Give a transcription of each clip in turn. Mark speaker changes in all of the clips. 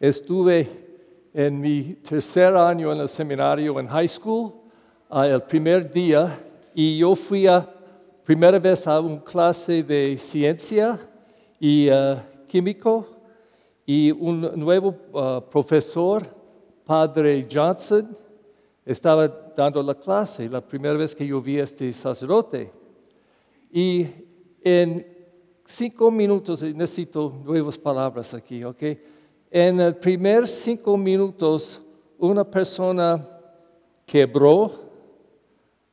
Speaker 1: Estuve en mi tercer año en el seminario en high school, ah, el primer día, y yo fui a primera vez a una clase de ciencia y ah, químico, y un nuevo ah, profesor, Padre Johnson, estaba dando la clase, la primera vez que yo vi a este sacerdote. Y en cinco minutos, necesito nuevas palabras aquí, ¿ok? En el primer cinco minutos, una persona quebró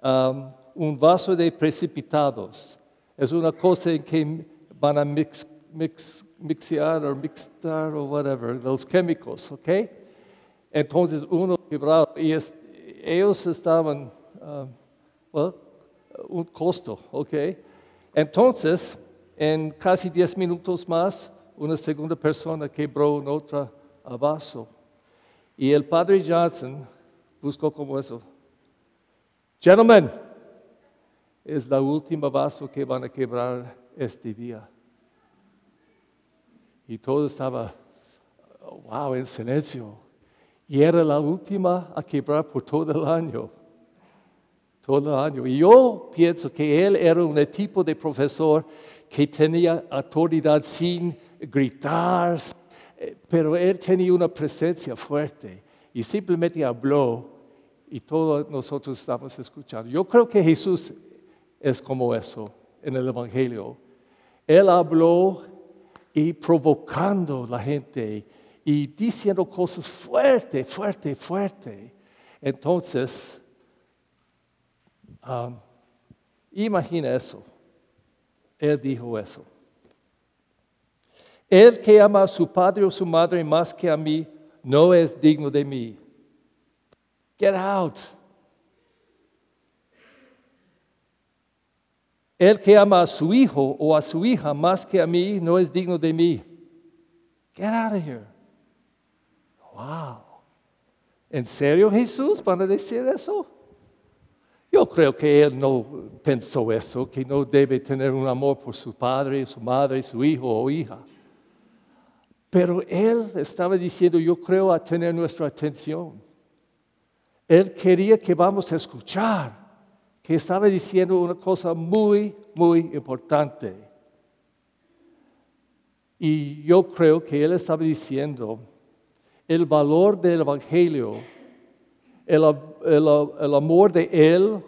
Speaker 1: um, un vaso de precipitados. Es una cosa en que van a mix, mix, mixear o mixtar o whatever, los químicos, ¿ok? Entonces uno quebró y ellos estaban, well, un costo, ¿ok? Entonces, en casi diez minutos más, una segunda persona quebró un otro vaso. Y el padre Johnson buscó como eso. Gentlemen, es la última vaso que van a quebrar este día. Y todo estaba, wow, en silencio. Y era la última a quebrar por todo el año. Todo el año. Y yo pienso que él era un tipo de profesor que tenía autoridad sin gritar, eh, pero él tenía una presencia fuerte y simplemente habló y todos nosotros estamos escuchando. Yo creo que Jesús es como eso en el Evangelio. Él habló y provocando a la gente y diciendo cosas fuerte, fuerte, fuerte. Entonces, um, imagina eso. Él dijo eso. El que ama a su padre o su madre más que a mí, no es digno de mí. Get out. El que ama a su hijo o a su hija más que a mí, no es digno de mí. Get out of here. Wow. ¿En serio Jesús van a decir eso? Creo que él no pensó eso, que no debe tener un amor por su padre, su madre, su hijo o hija. Pero él estaba diciendo, yo creo a tener nuestra atención. Él quería que vamos a escuchar, que estaba diciendo una cosa muy, muy importante. Y yo creo que él estaba diciendo el valor del Evangelio el, amor de Él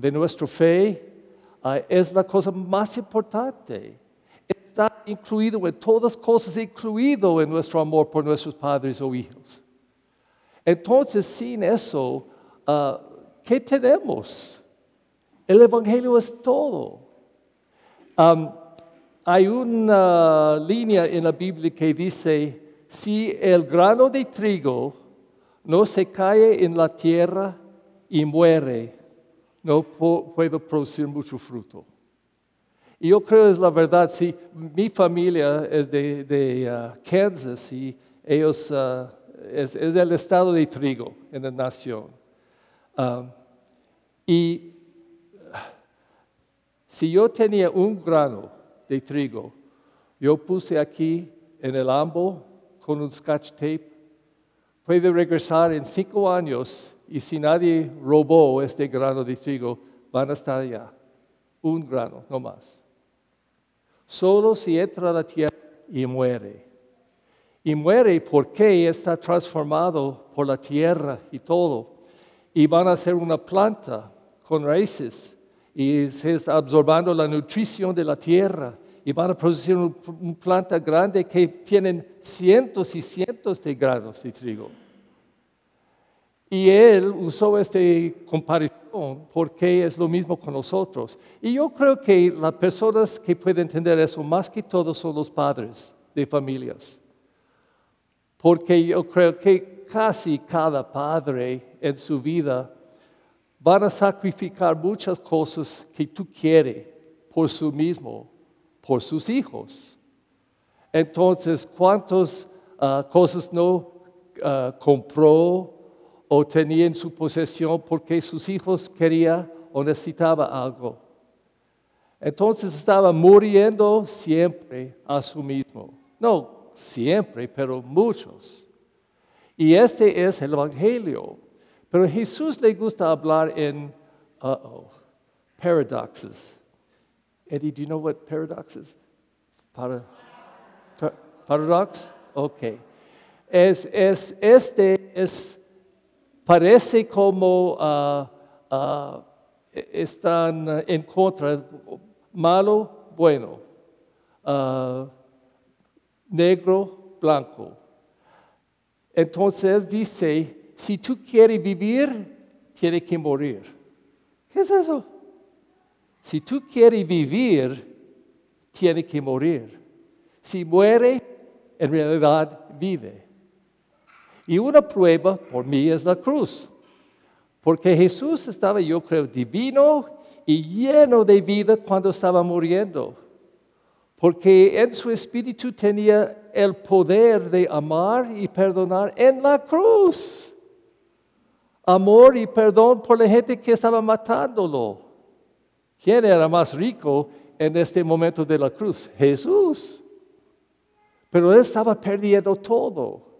Speaker 1: de nuestra fe ah, es la cosa más importante. Está incluido en todas cosas, incluido en nuestro amor por nuestros padres o hijos. Entonces, sin eso, ah, ¿qué tenemos? El Evangelio es todo. hay una línea en la Biblia que dice, si el grano de trigo no se cae en la tierra y muere, no puedo producir mucho fruto. Y yo creo es la verdad, si mi familia es de, uh, Kansas y ellos uh, es, el estado de trigo en la nación. Y si yo tenía un grano de trigo, yo puse aquí en el ambo con un scotch tape puede regresar en cinco años y si nadie robó este grano de trigo, van a estar allá. Un grano, no más. Solo si entra a la tierra y muere. Y muere porque está transformado por la tierra y todo. Y van a ser una planta con raíces y se está absorbando la nutrición de la tierra y van a producir una planta grande que tienen cientos y cientos de granos de trigo. Y él usó esta comparación porque es lo mismo con nosotros. Y yo creo que las personas que pueden entender eso más que todo son los padres de familias. Porque yo creo que casi cada padre en su vida van a sacrificar muchas cosas que tú quieres por su mismo por sus hijos. Entonces, ¿cuántas ah, cosas no ah, compró o tenía en su posesión porque sus hijos querían o necesitaban algo? Entonces estaba muriendo siempre a su mismo. No siempre, pero muchos Y este es el Evangelio. Pero Jesús le gusta hablar en, uh-oh, paradoxes. Eddie, do you know what paradox is? Para, pa- paradox? Ok. Es, es, este es, parece como ah, ah, están en contra, malo, bueno, ah, negro, blanco. Entonces dice, si tú quieres vivir, tienes que morir. ¿Qué es eso? Si tú quieres vivir, tienes que morir. Si muere, en realidad vive. Y una prueba por mí es la cruz. Porque Jesús estaba, yo creo, divino y lleno de vida cuando estaba muriendo. Porque en su espíritu tenía el poder de amar y perdonar en la cruz. Amor y perdón por la gente que estaba matándolo. ¿Quién era más rico en este momento de la cruz? Jesús. Pero él estaba perdiendo todo.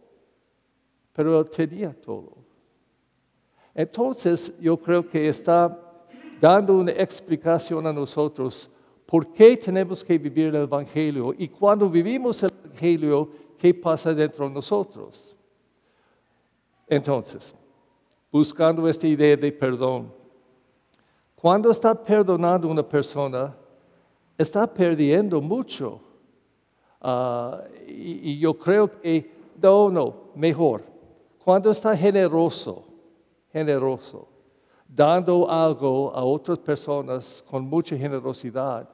Speaker 1: Pero tenía todo. Entonces yo creo que está dando una explicación a nosotros por qué tenemos que vivir el Evangelio y cuando vivimos el Evangelio, qué pasa dentro de nosotros. Entonces, buscando esta idea de perdón. Cuando está perdonando una persona, está perdiendo mucho. Ah, y, y yo creo que, no, no, mejor. Cuando está generoso, generoso, dando algo a otras personas con mucha generosidad,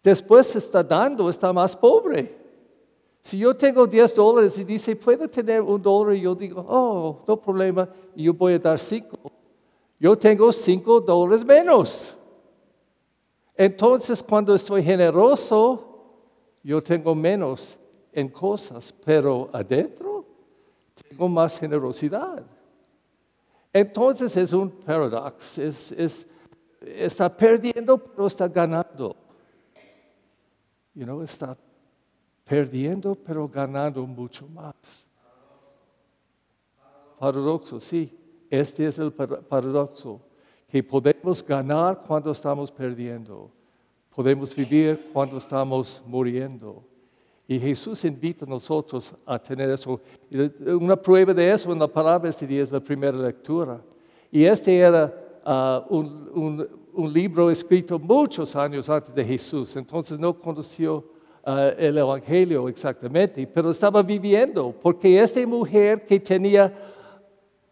Speaker 1: después está dando, está más pobre. Si yo tengo 10 dólares y dice, ¿puedo tener un dólar? Y yo digo, oh, no problema, y yo voy a dar 5. Yo tengo 5 dólares menos. Entonces, cuando estoy generoso, yo tengo menos en cosas, pero adentro más generosidad. Entonces es un paradox, es, es- está perdiendo, pero está ganando. You know, está perdiendo, pero ganando mucho más. Paradoxo, sí. Este es el par- paradoxo, que podemos ganar cuando estamos perdiendo. Podemos vivir cuando estamos muriendo. Y Jesús invita a nosotros a tener eso. Una prueba de eso en la palabra este día es la primera lectura. Y este era ah, un, libro escrito muchos años antes de Jesús. Entonces no conoció ah, el Evangelio exactamente, pero estaba viviendo. Porque esta mujer que tenía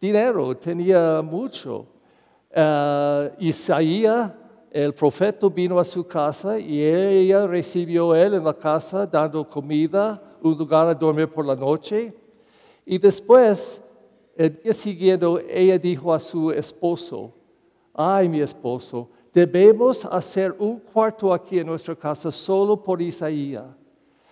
Speaker 1: dinero, tenía mucho. Ah, Isaías, el profeta, vino a su casa y ella recibió a él en la casa dando comida, un lugar a dormir por la noche. Y después, el día siguiente, ella dijo a su esposo, ay mi esposo, debemos hacer un cuarto aquí en nuestra casa solo por Isaías.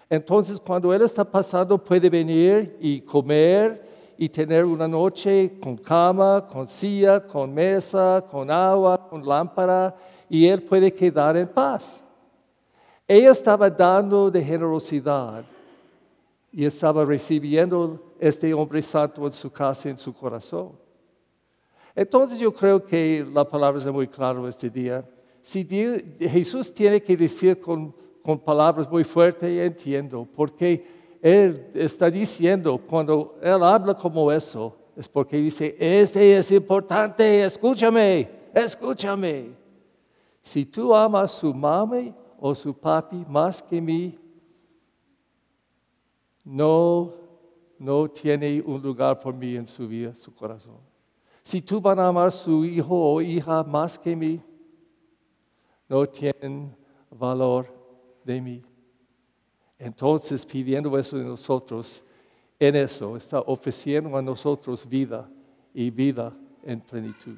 Speaker 1: Entonces, cuando Él está pasando, puede venir y comer y tener una noche con cama, con silla, con mesa, con agua, con lámpara, y Él puede quedar en paz. Ella estaba dando de generosidad y estaba recibiendo este hombre santo en su casa, en su corazón. Entonces yo creo que la palabra es muy clara este día. Si Dios- Jesús tiene que decir con, con palabras muy fuertes, entiendo, porque Él está diciendo, cuando Él habla como eso, es porque dice, este es importante, escúchame, escúchame. Si tú amas a su mami o su papi más que mí, no, no tiene un lugar por mí en su vida, su corazón. Si tú van a amar a su hijo o hija más que mí, no tienen valor de mí. Entonces, pidiendo eso de nosotros, en eso está ofreciendo a nosotros vida y vida en plenitud.